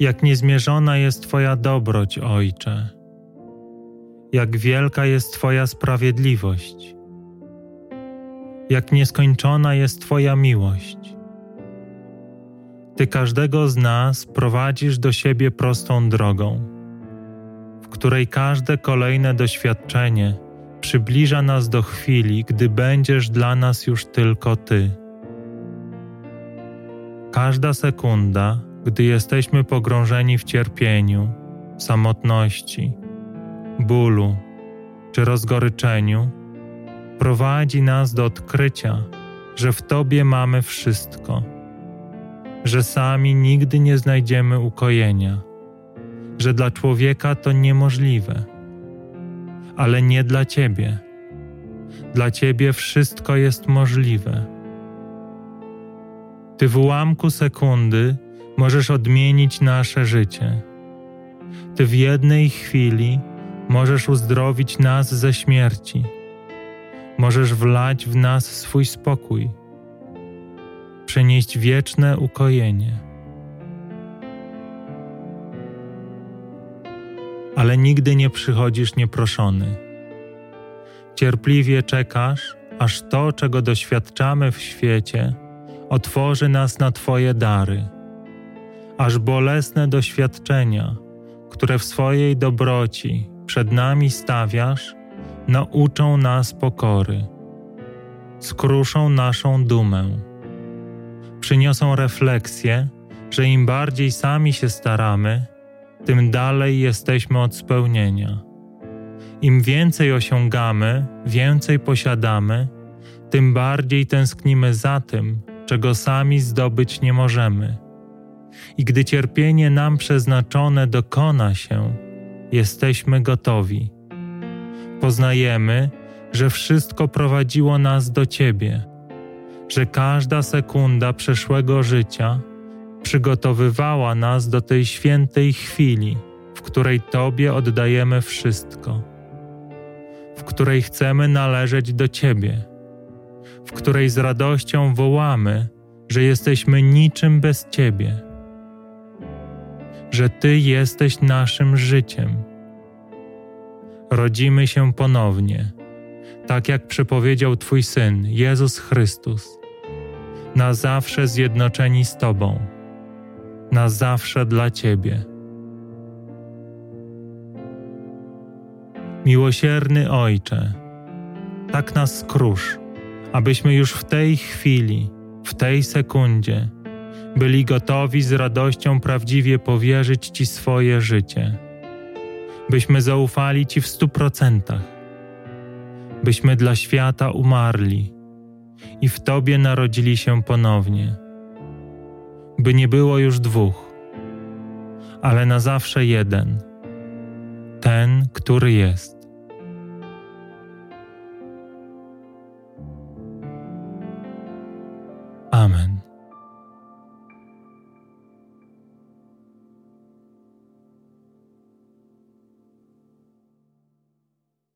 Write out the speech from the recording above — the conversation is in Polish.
Jak niezmierzona jest Twoja dobroć, Ojcze. Jak wielka jest Twoja sprawiedliwość. Jak nieskończona jest Twoja miłość. Ty każdego z nas prowadzisz do siebie prostą drogą, w której każde kolejne doświadczenie przybliża nas do chwili, gdy będziesz dla nas już tylko Ty. Każda sekunda, gdy jesteśmy pogrążeni w cierpieniu, samotności, bólu czy rozgoryczeniu, prowadzi nas do odkrycia, że w Tobie mamy wszystko, że sami nigdy nie znajdziemy ukojenia, że dla człowieka to niemożliwe, ale nie dla Ciebie. Dla Ciebie wszystko jest możliwe. Ty w ułamku sekundy możesz odmienić nasze życie. Ty w jednej chwili możesz uzdrowić nas ze śmierci. Możesz wlać w nas swój spokój, przynieść wieczne ukojenie. Ale nigdy nie przychodzisz nieproszony. Cierpliwie czekasz, aż to, czego doświadczamy w świecie, otworzy nas na Twoje dary, aż bolesne doświadczenia, które w swojej dobroci przed nami stawiasz, nauczą nas pokory, skruszą naszą dumę, przyniosą refleksję, że im bardziej sami się staramy, tym dalej jesteśmy od spełnienia. Im więcej osiągamy, więcej posiadamy, tym bardziej tęsknimy za tym, czego sami zdobyć nie możemy. I gdy cierpienie nam przeznaczone dokona się, jesteśmy gotowi. Poznajemy, że wszystko prowadziło nas do Ciebie, że każda sekunda przeszłego życia przygotowywała nas do tej świętej chwili, w której Tobie oddajemy wszystko, w której chcemy należeć do Ciebie której z radością wołamy, że jesteśmy niczym bez Ciebie, że Ty jesteś naszym życiem. Rodzimy się ponownie, tak jak przepowiedział Twój Syn, Jezus Chrystus, na zawsze zjednoczeni z Tobą, na zawsze dla Ciebie. Miłosierny Ojcze, tak nas skrusz abyśmy już w tej chwili, w tej sekundzie byli gotowi z radością prawdziwie powierzyć Ci swoje życie, byśmy zaufali Ci w stu procentach, byśmy dla świata umarli i w Tobie narodzili się ponownie, by nie było już dwóch, ale na zawsze jeden, ten, który jest.